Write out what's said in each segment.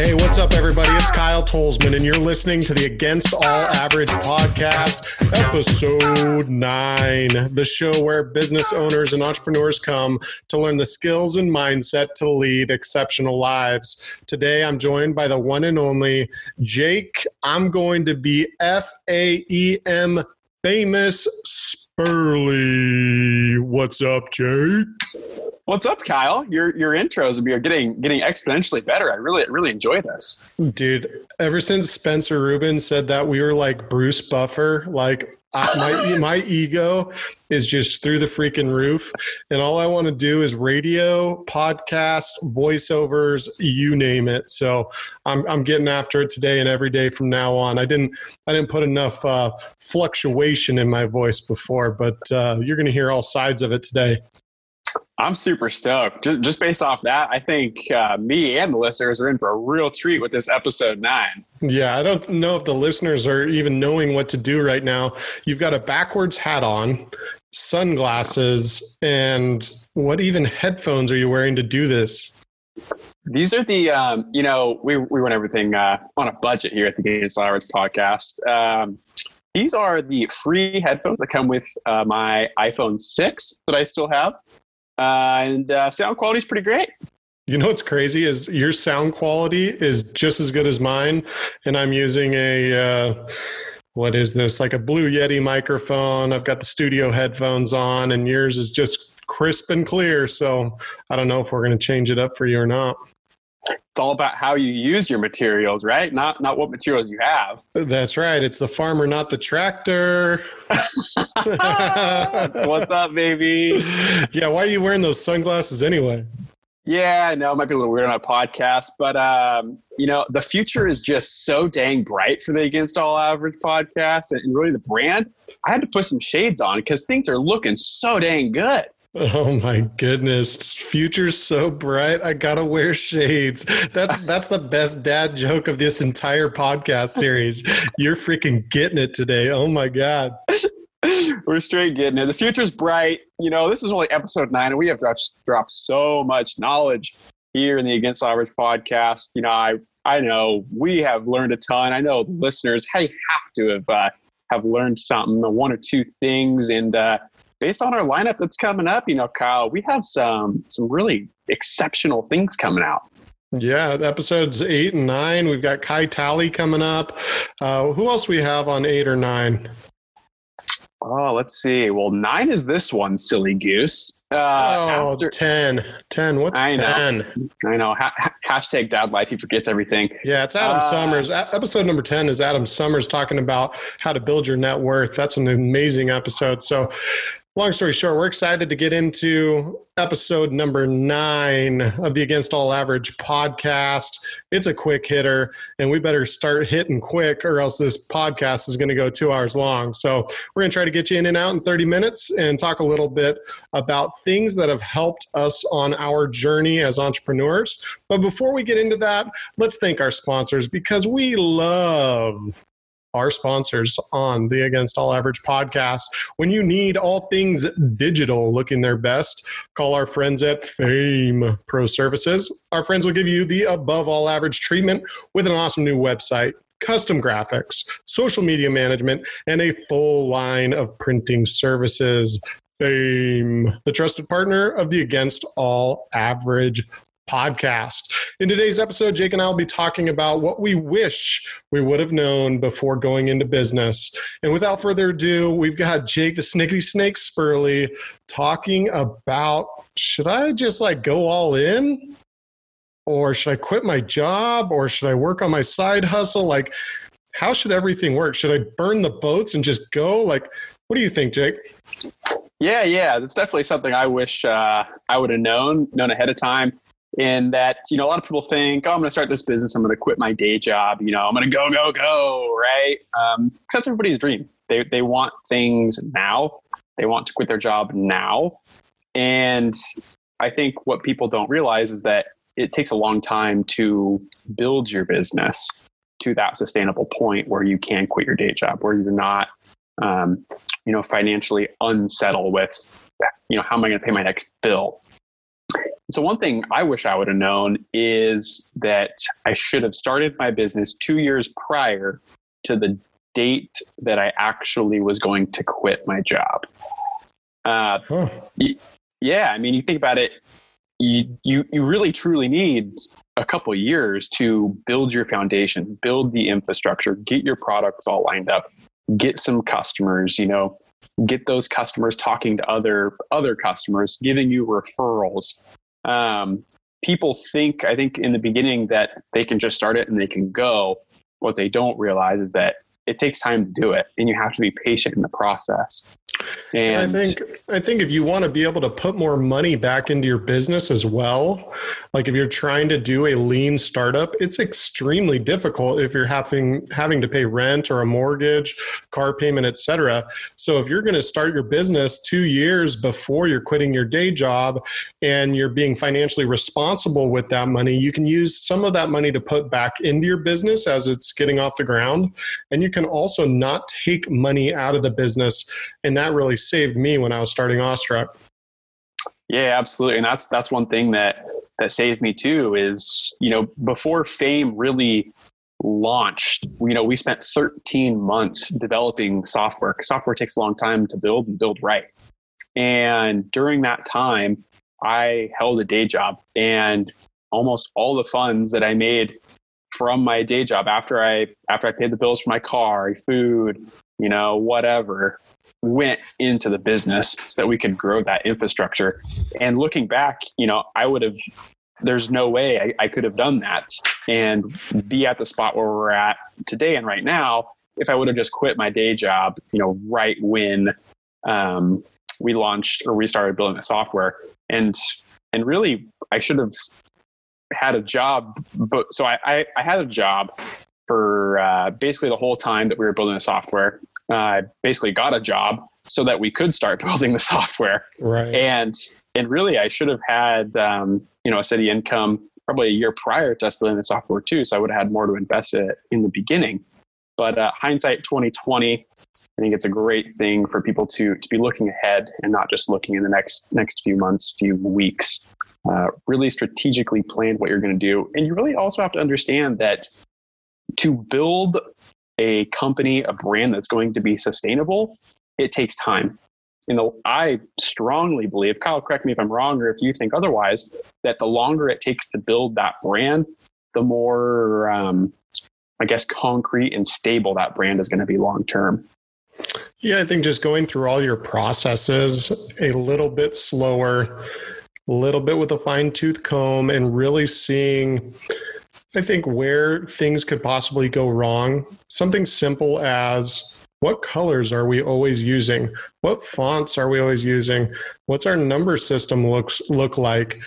Hey, what's up, everybody? It's Kyle Tolsman, and you're listening to the Against All Average podcast, episode nine, the show where business owners and entrepreneurs come to learn the skills and mindset to lead exceptional lives. Today, I'm joined by the one and only Jake. I'm going to be F A E M famous Spurley. What's up, Jake? What's up, Kyle? Your your intros are getting getting exponentially better. I really really enjoy this. Dude, ever since Spencer Rubin said that we were like Bruce Buffer, like I, my my ego is just through the freaking roof, and all I want to do is radio, podcast, voiceovers, you name it. So I'm I'm getting after it today and every day from now on. I didn't I didn't put enough uh, fluctuation in my voice before, but uh, you're going to hear all sides of it today. I'm super stoked. Just, just based off that, I think uh, me and the listeners are in for a real treat with this episode nine. Yeah, I don't know if the listeners are even knowing what to do right now. You've got a backwards hat on, sunglasses, and what even headphones are you wearing to do this? These are the, um, you know, we, we run everything uh, on a budget here at the Gains Average podcast. Um, these are the free headphones that come with uh, my iPhone 6 that I still have. Uh, and uh, sound quality is pretty great. You know what's crazy is your sound quality is just as good as mine, and I'm using a uh, what is this like a Blue Yeti microphone. I've got the studio headphones on, and yours is just crisp and clear. So I don't know if we're going to change it up for you or not it's all about how you use your materials, right? Not not what materials you have. That's right. It's the farmer, not the tractor. what's up, baby? Yeah, why are you wearing those sunglasses anyway? Yeah, I know it might be a little weird on a podcast, but um, you know, the future is just so dang bright for the Against All Average podcast and really the brand. I had to put some shades on because things are looking so dang good. Oh my goodness. Future's so bright. I gotta wear shades. That's that's the best dad joke of this entire podcast series. You're freaking getting it today. Oh my God. We're straight getting it. The future's bright. You know, this is only episode nine, and we have dropped, dropped so much knowledge here in the Against Average podcast. You know, I I know we have learned a ton. I know the listeners, hey, have to have uh, have learned something, one or two things, and uh, based on our lineup that's coming up, you know, Kyle, we have some some really exceptional things coming out. Yeah, episodes eight and nine. We've got Kai Tally coming up. Uh, who else we have on eight or nine? Oh, let's see. Well, nine is this one, silly goose. Uh, oh, after, 10. 10. What's I 10? Know. I know. Ha- hashtag dad life. He forgets everything. Yeah, it's Adam uh, Summers. A- episode number 10 is Adam Summers talking about how to build your net worth. That's an amazing episode. So, long story short, we're excited to get into episode number nine of the Against All Average podcast. It's a quick hitter, and we better start hitting quick, or else this podcast is going to go two hours long. So, we're going to try to get you in and out in 30 minutes and talk a little bit about things that have helped us on our journey as entrepreneurs. But before we get into that, let's thank our sponsors because we love our sponsors on the Against All Average podcast. When you need all things digital looking their best, call our friends at Fame Pro Services. Our friends will give you the above all average treatment with an awesome new website. Custom graphics, social media management, and a full line of printing services. Fame, the trusted partner of the Against All Average podcast. In today's episode, Jake and I will be talking about what we wish we would have known before going into business. And without further ado, we've got Jake the Snickety Snake Spurley talking about should I just like go all in? Or should I quit my job? Or should I work on my side hustle? Like, how should everything work? Should I burn the boats and just go? Like, what do you think, Jake? Yeah, yeah, that's definitely something I wish uh, I would have known, known ahead of time in that you know a lot of people think oh i'm going to start this business. I'm going to quit my day job. You know i'm going to go go go right? Um, that's everybody's dream. They, they want things now. They want to quit their job now. And i think what people don't realize is that it takes a long time to build your business to that sustainable point where you can quit your day job where you're not um, you know financially unsettled with you know how am i going to pay my next bill So, one thing I wish I would have known is that I should have started my business two years prior to the date that I actually was going to quit my job. Uh, huh. yeah, I mean, you think about it, you, you, you really truly need a couple years to build your foundation, build the infrastructure, get your products all lined up, get some customers, you know, get those customers talking to other other customers, giving you referrals. Um, people think, I think, in the beginning that they can just start it and they can go. What they don't realize is that it takes time to do it, and you have to be patient in the process. And, and, I think I think if you want to be able to put more money back into your business as well, like if you're trying to do a lean startup, it's extremely difficult if you're having having to pay rent or a mortgage, car payment, etc. So if you're going to start your business 2 years before you're quitting your day job and you're being financially responsible with that money, you can use some of that money to put back into your business as it's getting off the ground, and you can also not take money out of the business and that really saved me when I was starting Awestruck. Yeah, absolutely. And that's that's one thing that that saved me too is, you know, before fame really launched, you know, we spent 13 months developing software. Software takes a long time to build and build right. And during that time, I held a day job and almost all the funds that I made from my day job after I after I paid the bills for my car, food, you know, whatever, went into the business so that we could grow that infrastructure. And looking back, you know, I would have, there's no way I, I could have done that and be at the spot where we're at today and right now if I would have just quit my day job, you know, right when um, we launched or we started building the software. And and really, I should have had a job. But so I I, I had a job for uh, basically the whole time that we were building the software. I uh, basically got a job so that we could start building the software. Right. And and really, I should have had um, you know a steady income probably a year prior to us building the software too. So I would have had more to invest in, in the beginning. But uh, hindsight 2020, I think it's a great thing for people to to be looking ahead and not just looking in the next next few months, few weeks. Uh, really strategically plan what you're going to do, and you really also have to understand that to build a company, a brand that's going to be sustainable, it takes time. You know, I strongly believe, Kyle, correct me if I'm wrong or if you think otherwise, that the longer it takes to build that brand, the more, um, I guess, concrete and stable that brand is going to be long term. Yeah, I think just going through all your processes a little bit slower, a little bit with a fine tooth comb, and really seeing I think where things could possibly go wrong, something simple as what colors are we always using? What fonts are we always using? What's our number system looks look like?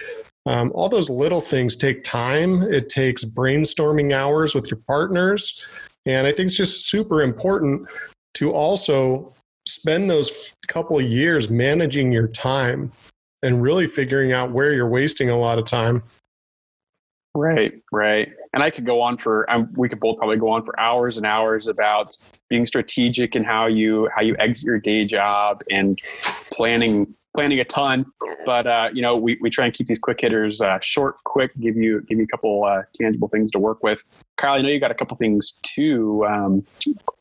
Um, all those little things take time. It takes brainstorming hours with your partners, and I think it's just super important to also spend those couple of years managing your time and really figuring out where you're wasting a lot of time. Right, right. And I could go on for um, we could both probably go on for hours and hours about being strategic and how you how you exit your day job and planning planning a ton. But uh, you know, we, we try and keep these quick hitters uh, short, quick, give you give you a couple uh, tangible things to work with. Kyle, I know you got a couple things too. Um,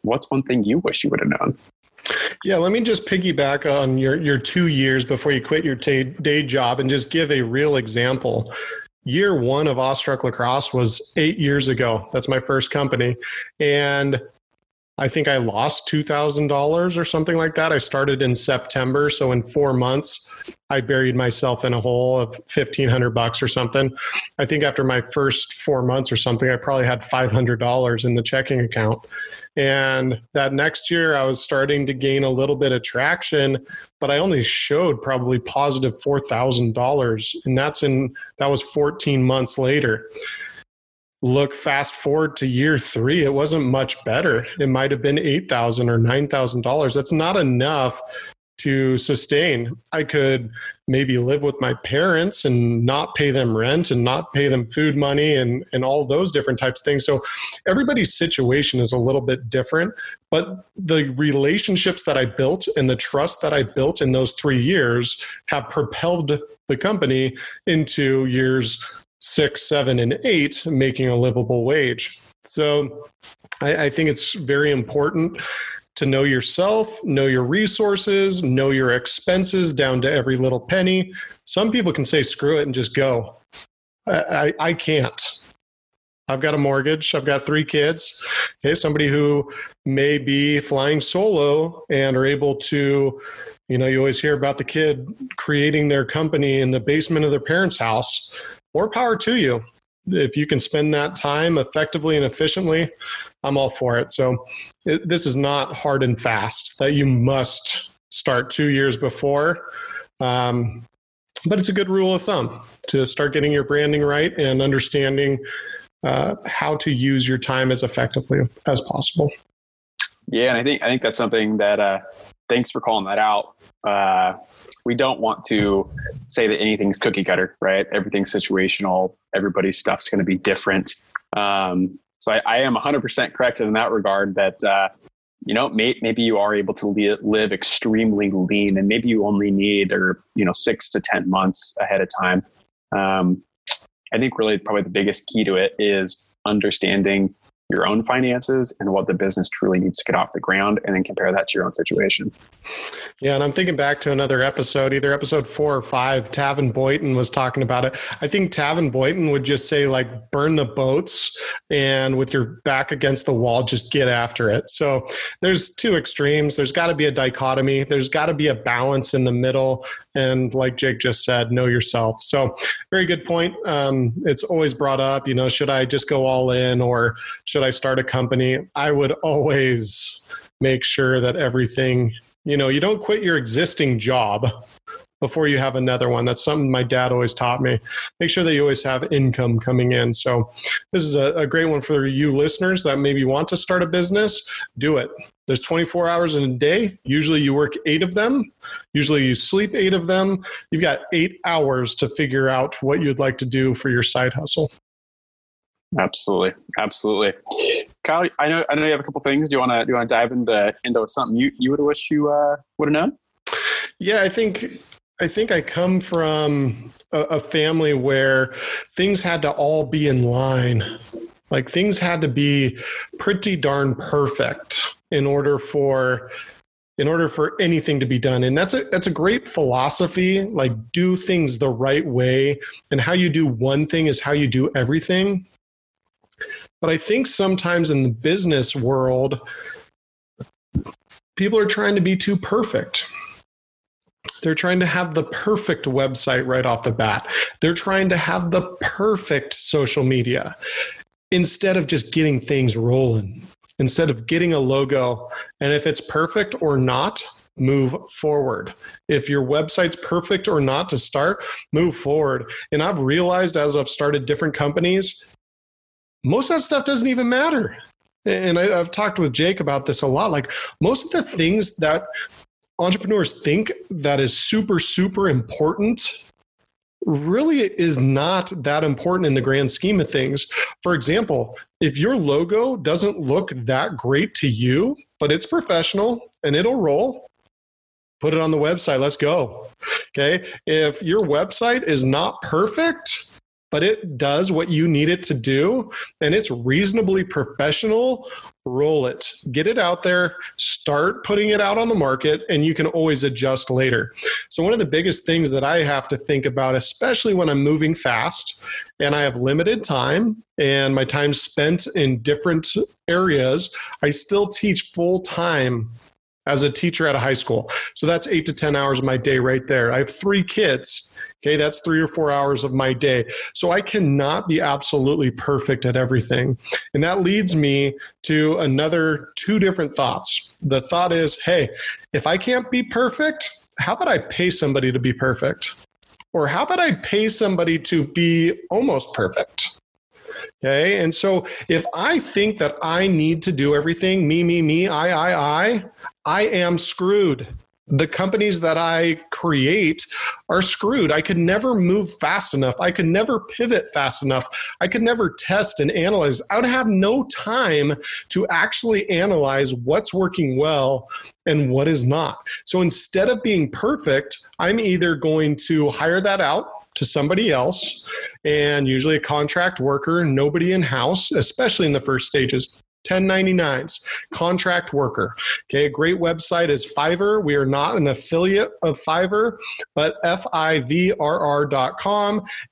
what's one thing you wish you would have known? Yeah, let me just piggyback on your, your two years before you quit your t- day job and just give a real example year one of Awestruck Lacrosse was eight years ago. That's my first company. And I think I lost $2,000 or something like that. I started in September. So in four months, I buried myself in a hole of 1500 bucks or something. I think after my first four months or something, I probably had $500 in the checking account. And that next year, I was starting to gain a little bit of traction, but I only showed probably positive $4,000. And that's in, that was 14 months later. Look fast forward to year three, it wasn't much better. It might have been 8,000 or $9,000. That's not enough to sustain. I could maybe live with my parents and not pay them rent and not pay them food money and, and all those different types of things. So everybody's situation is a little bit different. But the relationships that I built and the trust that I built in those three years have propelled the company into years six, seven, and eight, making a livable wage. So I, I think it's very important to know yourself, know your resources, know your expenses down to every little penny. Some people can say screw it and just go. I, I, I can't. I've got a mortgage. I've got three kids. Okay, somebody who may be flying solo and are able to, you know, you always hear about the kid creating their company in the basement of their parents' house. More power to you if you can spend that time effectively and efficiently, I'm all for it. So it, this is not hard and fast that you must start two years before. Um, but it's a good rule of thumb to start getting your branding right and understanding uh, how to use your time as effectively as possible. Yeah, and I think I think that's something that. Uh, thanks for calling that out. Uh, we don't want to say that anything's cookie cutter, right? Everything's situational. Everybody's stuff's going to be different. Um, so I, I, am 100% correct in that regard that, uh, you know, may, maybe you are able to li- live extremely lean and maybe you only need, or, you know, six to 10 months ahead of time. Um, I think really probably the biggest key to it is understanding your own finances and what the business truly needs to get off the ground and then compare that to your own situation. Yeah, and I'm thinking back to another episode, either episode four or five. Tavin Boyton was talking about it. I think Tavin Boyton would just say, like, burn the boats and with your back against the wall, just get after it. So there's two extremes. There's got to be a dichotomy, there's got to be a balance in the middle. And like Jake just said, know yourself. So, very good point. Um, it's always brought up, you know, should I just go all in or should I start a company? I would always make sure that everything, you know, you don't quit your existing job before you have another one. That's something my dad always taught me. Make sure that you always have income coming in. So, this is a, a, great one for you listeners that maybe want to start a business. Do it. There's 24 hours in a day. Usually, you work eight of them. Usually, you sleep eight of them. You've got eight hours to figure out what you'd like to do for your side hustle. Absolutely, absolutely. Kyle, I know I know you have a couple things. Do you want to do you want to dive into into something you you would have wished you uh, would have known? Yeah, I think I think I come from a, a family where things had to all be in line. Like things had to be pretty darn perfect in order for in order for anything to be done and that's a that's a great philosophy like do things the right way and how you do one thing is how you do everything but I think sometimes in the business world, people are trying to be too perfect. They're trying to have the perfect website right off the bat. They're trying to have the perfect social media instead of just getting things rolling, instead of getting a logo. And if it's perfect or not, move forward. If your website's perfect or not to start, move forward. And I've realized as I've started different companies, most of that stuff doesn't even matter. And I, have talked with Jake about this a lot. Like most of the things that entrepreneurs think that is super, super important really is not that important in the grand scheme of things. For example, if your logo doesn't look that great to you, but it's professional and it'll roll, put it on the website. Let's go. Okay. If your website is not perfect, but it does what you need it to do and it's reasonably professional, roll it. Get it out there, start putting it out on the market, and you can always adjust later. So, one of the biggest things that I have to think about, especially when I'm moving fast and I have limited time and my time spent in different areas, I still teach full time as a teacher at a high school. So that's eight to 10 hours of my day right there. I have three kids. Okay, that's three or four hours of my day. So I cannot be absolutely perfect at everything. And that leads me to another two different thoughts. The thought is hey, if I can't be perfect, how about I pay somebody to be perfect? Or how about I pay somebody to be almost perfect? Okay. And so if I think that I need to do everything, me, me, me, I, I, I, I am screwed. the companies that I create are screwed. I could never move fast enough. I could never pivot fast enough. I could never test and analyze. I would have no time to actually analyze what's working well and what is not. So instead of being perfect, I'm either going to hire that out to somebody else and usually a contract worker, nobody in house, especially in the first stages. 1099s, contract worker. Okay, a great website is Fiverr. We are not an affiliate of Fiverr, but F-I-V-R-R.com,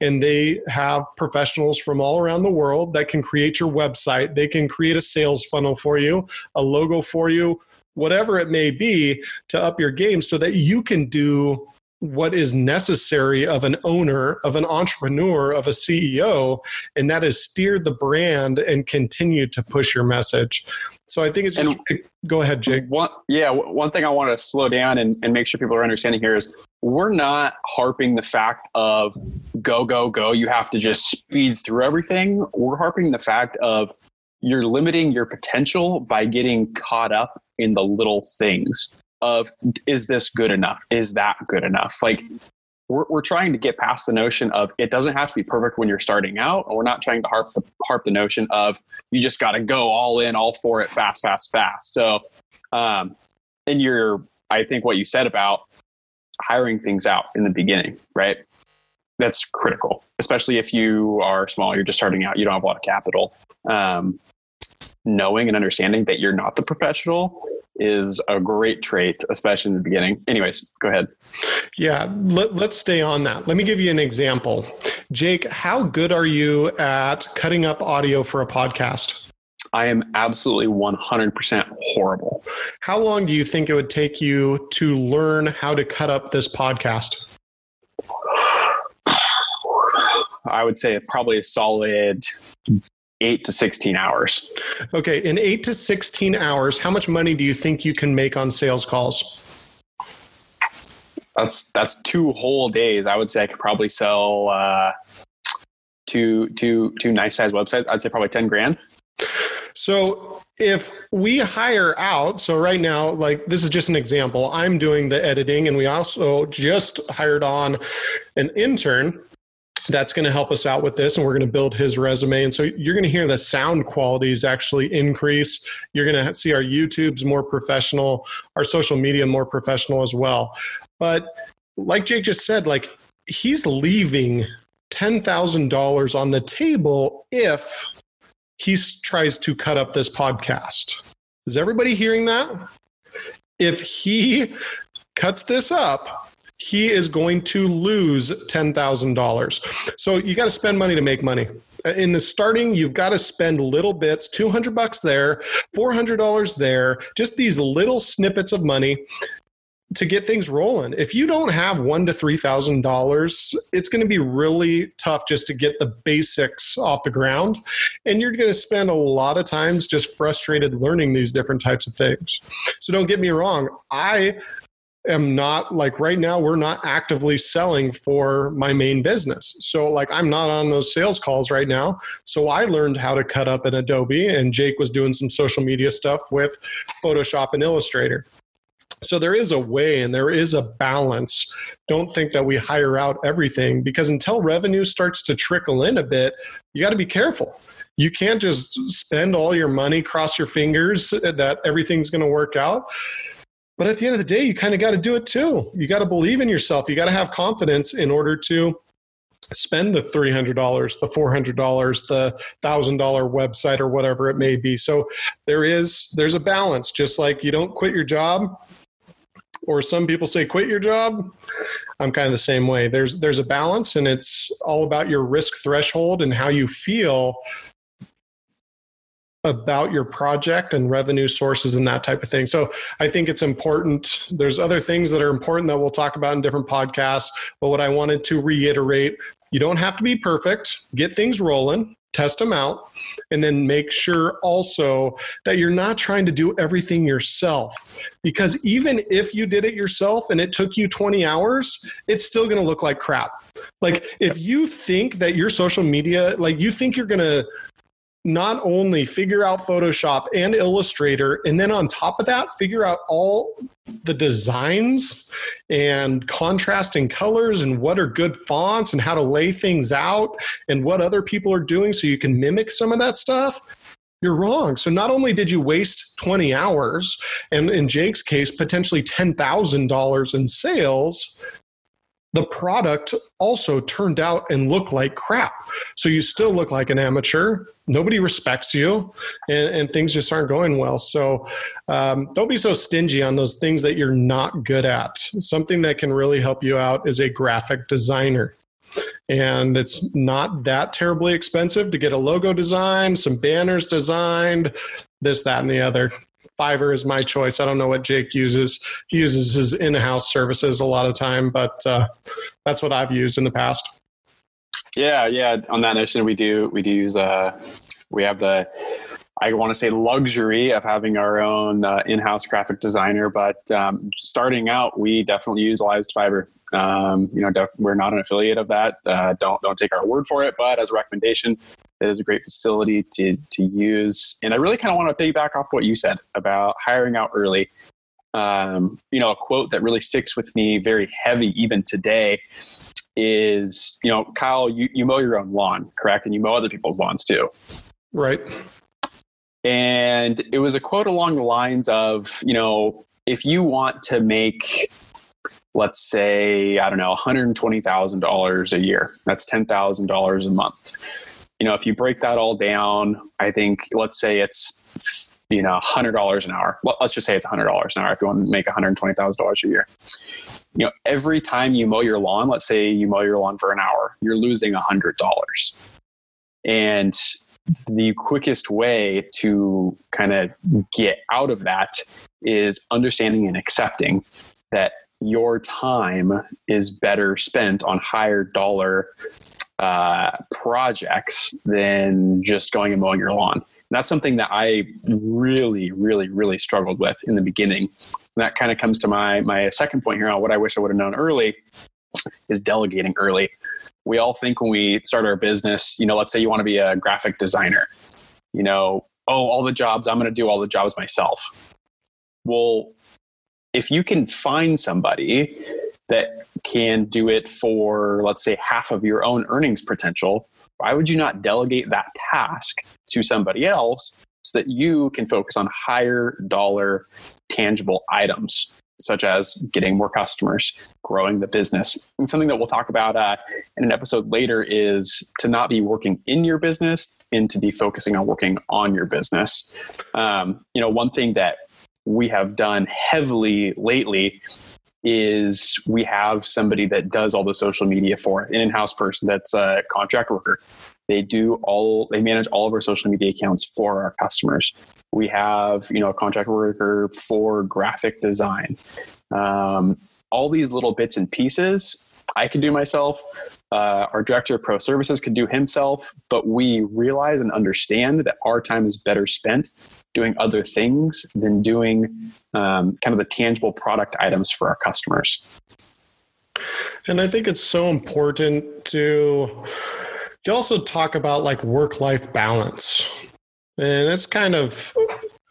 and they have professionals from all around the world that can create your website. They can create a sales funnel for you, a logo for you, whatever it may be to up your game so that you can do what is necessary of an owner, of an entrepreneur, of a CEO, and that is steer the brand and continue to push your message. So I think it's just, and go ahead, Jake. One, yeah, one thing I want to slow down and, and make sure people are understanding here is we're not harping the fact of go, go, go. You have to just speed through everything. We're harping the fact of you're limiting your potential by getting caught up in the little things of is this good enough? Is that good enough? Like we're, we're trying to get past the notion of it doesn't have to be perfect when you're starting out. Or we're not trying to harp the, harp the notion of you just got to go all in, all for it, fast, fast, fast. So, um, in your, I think what you said about hiring things out in the beginning, right? That's critical, especially if you are small, you're just starting out, you don't have a lot of capital. Um, knowing and understanding that you're not the professional is a great trait, especially in the beginning. Anyways, go ahead. Yeah, let, us stay on that. Let me give you an example. Jake, how good are you at cutting up audio for a podcast? I am absolutely 100% horrible. How long do you think it would take you to learn how to cut up this podcast? I would say probably a solid eight to 16 hours. Okay. In eight to 16 hours, how much money do you think you can make on sales calls? That's, that's two whole days. I would say I could probably sell, uh, two, two, two nice size websites. I'd say probably 10 grand. So if we hire out, so right now, like this is just an example, I'm doing the editing and we also just hired on an intern that's going to help us out with this and we're going to build his resume. And so you're going to hear the sound qualities actually increase. You're going to see our youtube's more professional our social media more professional as well. But like jake just said like he's leaving $10000 on the table if he tries to cut up this podcast. Is everybody hearing that? If he cuts this up he is going to lose $10,000. So you got to spend money to make money. Uh, in the starting, you've got to spend little bits, 200 bucks there, $400 there, just these little snippets of money to get things rolling. If you don't have one to three thousand dollars, it's going to be really tough just to get the basics off the ground, and you're going to spend a lot of times just frustrated learning these different types of things. So don't get me wrong, I am not like right now we're not actively selling for my main business. So like i'm not on those sales calls right now. So i learned how to cut up in adobe and jake was doing some social media stuff with photoshop and illustrator. So there is a way and there is a balance. Don't think that we hire out everything because until revenue starts to trickle in a bit you got to be careful. You can't just spend all your money cross your fingers that everything's going to work out but at the end of the day, you kind of got to do it too. You got to believe in yourself. You got to have confidence in order to spend the $300 the $400 the $1000 website or whatever it may be so there is there's a balance just like you don't quit your job or some people say quit your job i'm kind of the same way there's there's a balance and it's all about your risk threshold and how you feel about your project and revenue sources and that type of thing. So I think it's important. There's other things that are important that we'll talk about in different podcasts. But what I wanted to reiterate you don't have to be perfect, get things rolling. Test them out and then make sure also that you're not trying to do everything yourself. Because even if you did it yourself and it took you 20 hours, it's still going to look like crap. Like if you think that your social media, like you think you're going to not only figure out Photoshop and Illustrator, and then on top of that, figure out all the designs and contrasting colors and what are good fonts and how to lay things out and what other people are doing so you can mimic some of that stuff. You're wrong. So not only did you waste 20 hours, and in Jake's case, potentially $10,000 in sales, the product also turned out and looked like crap. So you still look like an amateur. Nobody respects you, and, and things just aren't going well. So um, don't be so stingy on those things that you're not good at. Something that can really help you out is a graphic designer. And it's not that terribly expensive to get a logo designed, some banners designed, this, that, and the other. Fiverr is my choice. I don't know what Jake uses. He uses his in-house services a lot of time, but uh, that's what I've used in the past. Yeah, yeah. On that notion, we do we do use uh, we have the I want to say luxury of having our own uh, in-house graphic designer, but um, starting out, we definitely utilized Fiverr. Um, you know, def- we're not an affiliate of that. Uh, don't don't take our word for it, but as a recommendation, it is a great facility to to use. And I really kind of want to piggyback off what you said about hiring out early. Um, you know, a quote that really sticks with me very heavy even today is, you know, Kyle, you, you mow your own lawn, correct? And you mow other people's lawns too. Right. And it was a quote along the lines of, you know, if you want to make, let's say, I don't know, $120,000 a year, that's $10,000 a month. You know, if you break that all down, I think, let's say it's, you know, $100 an hour. Well, let's just say it's $100 an hour if you want to make $120,000 a year. You know, every time you mow your lawn, let's say you mow your lawn for an hour, you're losing a $100. And the quickest way to kind of get out of that is understanding and accepting that your time is better spent on higher dollar uh, projects than just going and mowing your lawn. And that's something that I really, really, really struggled with in the beginning. And that kind of comes to my my second point here on what I wish I would have known early is delegating early we all think when we start our business, you know, let's say you want to be a graphic designer, you know, oh, all the jobs, I'm going to do all the jobs myself. Well, if you can find somebody that can do it for, let's say, half of your own earnings potential, why would you not delegate that task to somebody else so that you can focus on higher dollar tangible items? such as getting more customers, growing the business. And something that we'll talk about uh, in an episode later is to not be working in your business and to be focusing on working on your business. Um, you know, one thing that we have done heavily lately is we have somebody that does all the social media for an in-house person that's a contract worker they do all they manage all of our social media accounts for our customers we have you know a contract worker for graphic design. Um, all these little bits and pieces i can do myself. Uh, our director of pro services can do himself but we realize and understand that our time is better spent doing other things than doing um, kind of the tangible product items for our customers. And i think it's so important to to also talk about like work life balance and it's kind of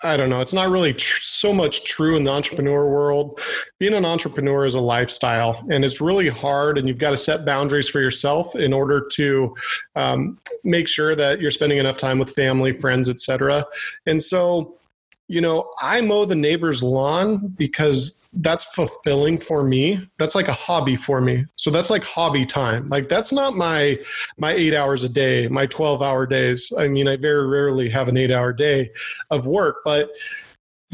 I don't know. It's not really tr- so much true in the entrepreneur world. Being an entrepreneur is a lifestyle, and it's really hard. And you've got to set boundaries for yourself in order to um, make sure that you're spending enough time with family, friends, etc. And so, you know, I mow the neighbor's lawn because that's fulfilling for me. That's like a hobby for me. So that's like hobby time. Like that's not my my 8 hours a day, my 12 hour days. I mean, I very rarely have an 8 hour day of work, but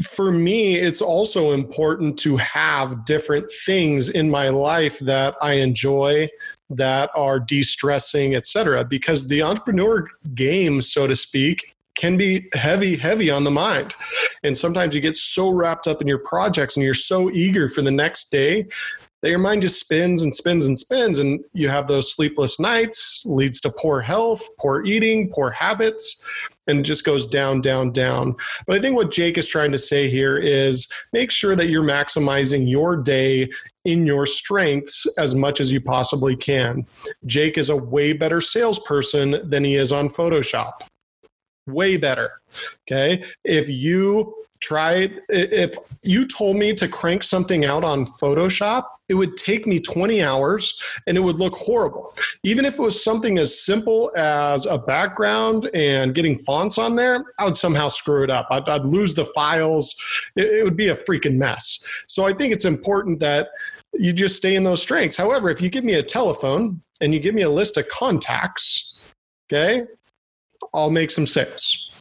for me, it's also important to have different things in my life that I enjoy, that are de-stressing, etc. Because the entrepreneur game, so to speak, can be heavy, heavy on the mind. And sometimes you get so wrapped up in your projects and you're so eager for the next day that your mind just spins and spins and spins. And you have those sleepless nights, leads to poor health, poor eating, poor habits, and just goes down, down, down. But I think what Jake is trying to say here is make sure that you're maximizing your day in your strengths as much as you possibly can. Jake is a way better salesperson than he is on Photoshop. Way better. Okay. If you tried, if you told me to crank something out on Photoshop, it would take me 20 hours and it would look horrible. Even if it was something as simple as a background and getting fonts on there, I would somehow screw it up. I'd, I'd lose the files. It, it would be a freaking mess. So I think it's important that you just stay in those strengths. However, if you give me a telephone and you give me a list of contacts, okay, I'll make some sales.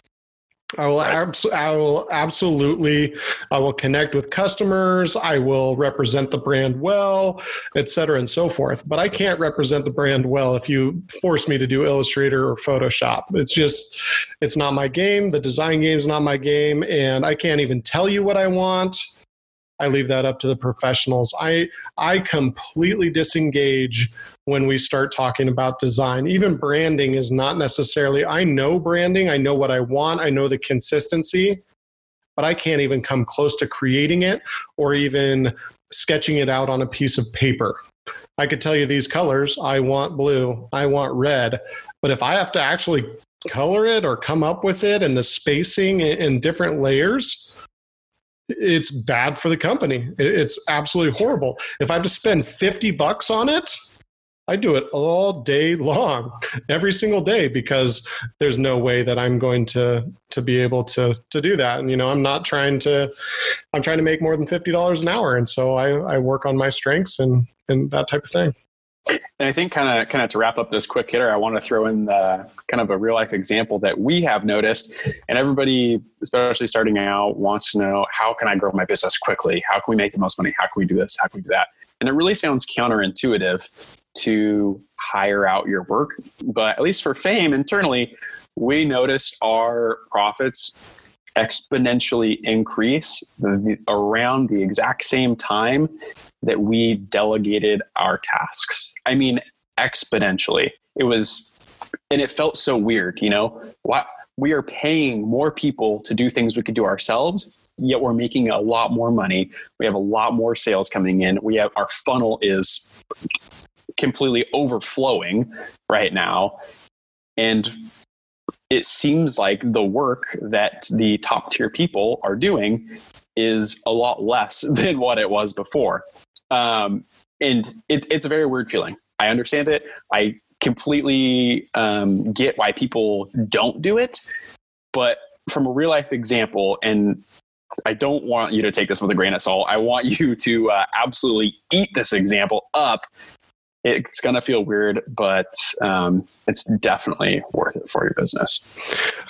I will, abs- I will absolutely, I will connect with customers. I will represent the brand well, et cetera, and so forth. But I can't represent the brand well if you force me to do Illustrator or Photoshop. It's just, it's not my game. The design game is not my game, and I can't even tell you what I want. I leave that up to the professionals. I I completely disengage when we start talking about design. Even branding is not necessarily I know branding, I know what I want, I know the consistency, but I can't even come close to creating it or even sketching it out on a piece of paper. I could tell you these colors, I want blue, I want red, but if I have to actually color it or come up with it and the spacing in different layers, it's bad for the company. It's absolutely horrible. If I have to spend 50 bucks on it, I do it all day long, every single day, because there's no way that I'm going to to be able to to do that. And you know, I'm not trying to I'm trying to make more than fifty dollars an hour. And so I, I work on my strengths and and that type of thing. And I think kind of kind of to wrap up this quick hitter, I want to throw in the, kind of a real life example that we have noticed, and everybody, especially starting out, wants to know how can I grow my business quickly? How can we make the most money? How can we do this? How can we do that? And it really sounds counterintuitive to hire out your work, but at least for fame internally, we noticed our profits exponentially increase around the exact same time that we delegated our tasks. I mean, exponentially. It was, and it felt so weird, you know? What we are paying more people to do things we could do ourselves, yet we're making a lot more money. We have a lot more sales coming in. We have our funnel is completely overflowing right now. And it seems like the work that the top tier people are doing is a lot less than what it was before. Um, and it, it's a very weird feeling. I understand it. I completely um, get why people don't do it. But from a real life example, and I don't want you to take this with a grain of salt. I want you to uh, absolutely eat this example up it's going to feel weird, but um, it's definitely worth it for your business.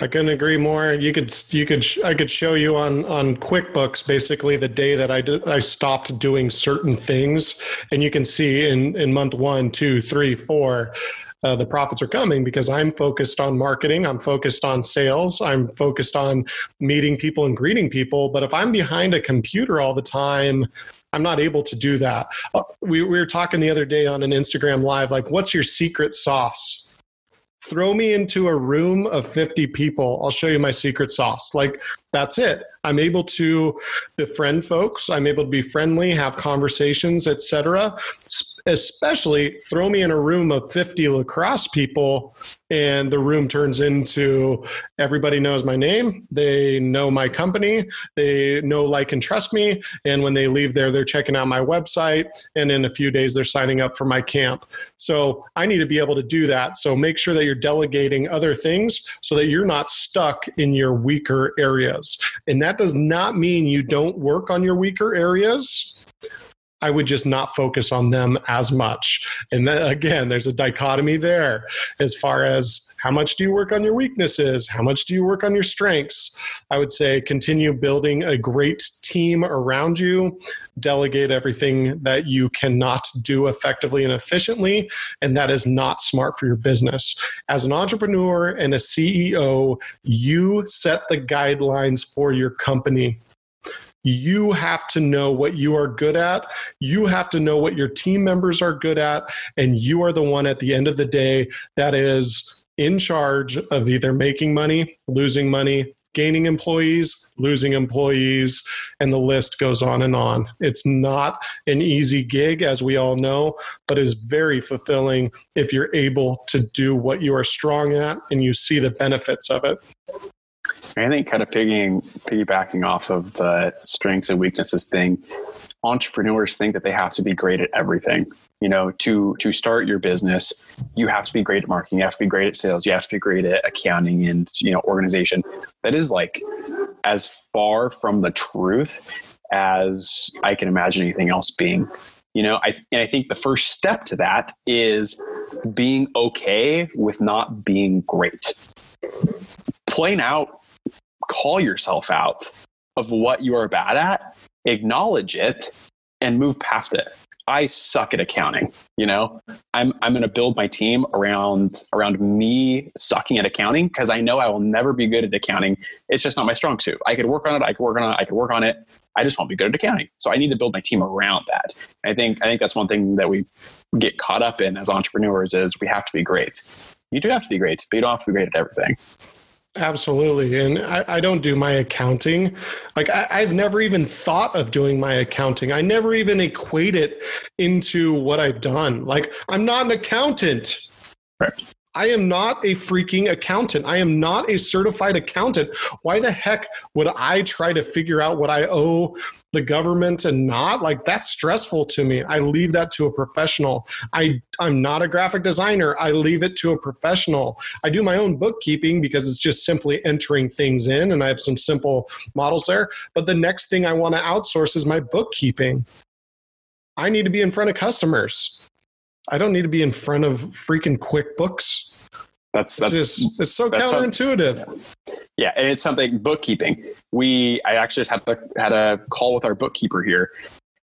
I couldn't agree more. You could, you could, I could show you on on QuickBooks basically the day that I did, I stopped doing certain things, and you can see in in month one, two, three, four. Uh, the profits are coming because I'm focused on marketing. I'm focused on sales. I'm focused on meeting people and greeting people. But if I'm behind a computer all the time, I'm not able to do that. Uh, we, we were talking the other day on an Instagram live, like, what's your secret sauce? Throw me into a room of 50 people. I'll show you my secret sauce. Like, that's it. I'm able to befriend folks. I'm able to be friendly, have conversations, etc. Especially throw me in a room of 50 lacrosse people and the room turns into everybody knows my name. They know my company. They know like and trust me. And when they leave there they're checking out my website. And in a few days they're signing up for my camp. So i need to be able to do that. So make sure that you're delegating other things so that you're not stuck in your weaker areas. And that does not mean you don't work on your weaker areas. I would just not focus on them as much. And then again, there's a dichotomy there as far as how much do you work on your weaknesses? How much do you work on your strengths? I would say continue building a great team around you, delegate everything that you cannot do effectively and efficiently, and that is not smart for your business. As an entrepreneur and a CEO, you set the guidelines for your company you have to know what you are good at. You have to know what your team members are good at. And you are the one at the end of the day that is in charge of either making money, losing money, gaining employees, losing employees, and the list goes on and on. It's not an easy gig, as we all know, but is very fulfilling if you're able to do what you are strong at and you see the benefits of it. I think kind of piggybacking off of the strengths and weaknesses thing, entrepreneurs think that they have to be great at everything. You know, to to start your business, you have to be great at marketing, you have to be great at sales, you have to be great at accounting and you know organization. That is like as far from the truth as I can imagine anything else being. You know, I and I think the first step to that is being okay with not being great. Plain out call yourself out of what you are bad at, acknowledge it, and move past it. I suck at accounting. You know, I'm I'm going to build my team around around me sucking at accounting because I know I will never be good at accounting. It's just not my strong suit. I could work on it. I could work on it. I could work on it. I just won't be good at accounting. So I need to build my team around that. I think I think that's one thing that we get caught up in as entrepreneurs is we have to be great. You do have to be great, but you don't have to be great at everything. Absolutely. And I, I, don't do my accounting. Like, I, have never even thought of doing my accounting. I never even equate it into what I've done. Like, I'm not an accountant. Right. I am not a freaking accountant. I am not a certified accountant. Why the heck would I try to figure out what I owe the government and not? Like that's stressful to me. I leave that to a professional. I I'm not a graphic designer. I leave it to a professional. I do my own bookkeeping because it's just simply entering things in and I have some simple models there. But the next thing I want to outsource is my bookkeeping. I need to be in front of customers. I don't need to be in front of freaking QuickBooks. That's that's just, it's so that's counterintuitive. Yeah, and it's something bookkeeping. We I actually just had a, had a call with our bookkeeper here,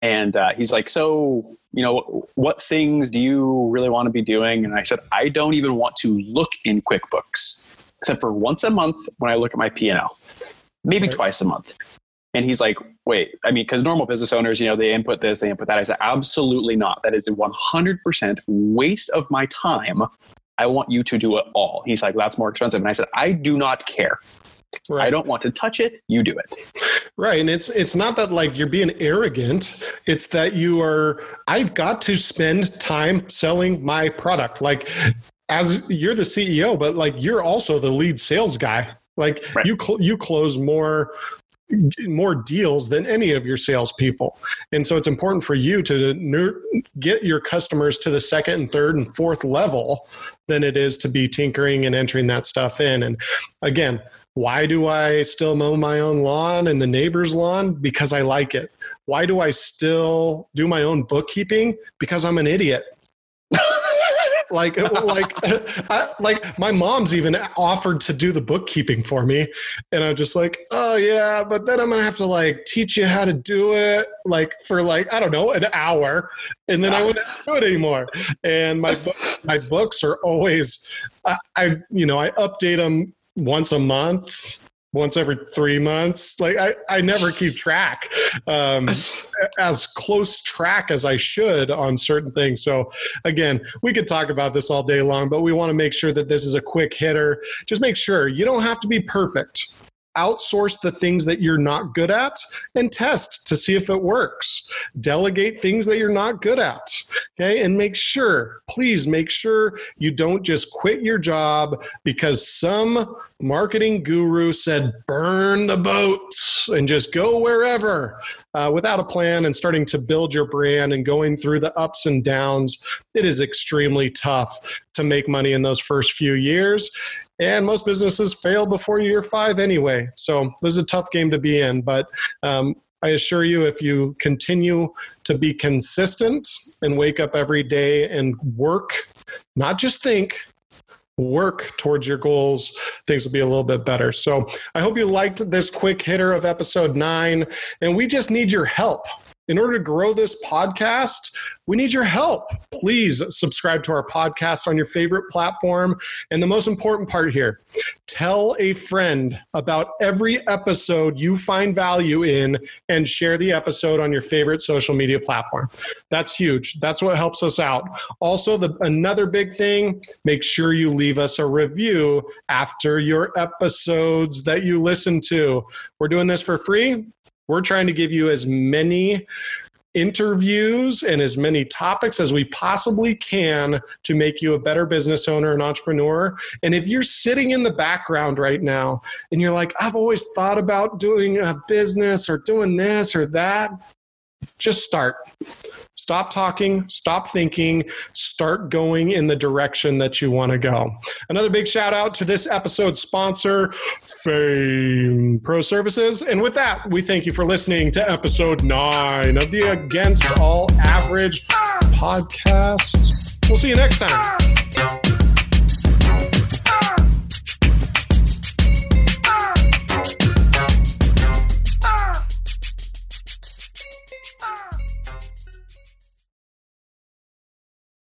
and uh, he's like, "So, you know, what things do you really want to be doing?" And I said, "I don't even want to look in QuickBooks, except for once a month when I look at my P and L, maybe right. twice a month." And he's like, wait, I mean, because normal business owners, you know, they input this, they input that. I said, absolutely not. That is a 100% waste of my time. I want you to do it all. He's like, that's more expensive. And I said, I do not care. Right. I don't want to touch it. You do it. Right. And it's it's not that like you're being arrogant. It's that you are I've got to spend time selling my product. Like as you're the CEO, but like you're also the lead sales guy. Like right. you cl- you close more more deals than any of your salespeople. And so it's important for you to get your customers to the second and third and fourth level than it is to be tinkering and entering that stuff in. And again, why do I still mow my own lawn and the neighbor's lawn? Because I like it. Why do I still do my own bookkeeping? Because I'm an idiot like like I, like my mom's even offered to do the bookkeeping for me. And i'm just like oh yeah but then i'm gonna have to like teach you how to do it like for like i don't know an hour. And then i ah. wouldn't do it anymore. And my my books are always I, I you know i update them once a month once every three months. Like I, I never keep track um, as close track as I should on certain things. So again, we could talk about this all day long, but we want to make sure that this is a quick hitter. Just make sure you don't have to be perfect outsource the things that you're not good at and test to see if it works. Delegate things that you're not good at. Okay. And make sure, please make sure you don't just quit your job because some marketing guru said burn the boats and just go wherever uh, without a plan and starting to build your brand and going through the ups and downs. It is extremely tough to make money in those first few years. And most businesses fail before year five anyway. So this is a tough game to be in. But um, I assure you, if you continue to be consistent and wake up every day and work, not just think, work towards your goals, things will be a little bit better. So I hope you liked this quick hitter of episode nine. And we just need your help. In order to grow this podcast, we need your help. Please subscribe to our podcast on your favorite platform. And the most important part here tell a friend about every episode you find value in and share the episode on your favorite social media platform. That's huge. That's what helps us out. Also, the another big thing, make sure you leave us a review after your episodes that you listen to. We're doing this for free. We're trying to give you as many interviews and as many topics as we possibly can to make you a better business owner and entrepreneur. And if you're sitting in the background right now and you're like, I've always thought about doing a business or doing this or that, just start. Stop talking, stop thinking, start going in the direction that you want to go. Another big shout out to this episode sponsor, Fame Pro Services. And with that, we thank you for listening to episode nine of the Against All Average podcast. We'll see you next time.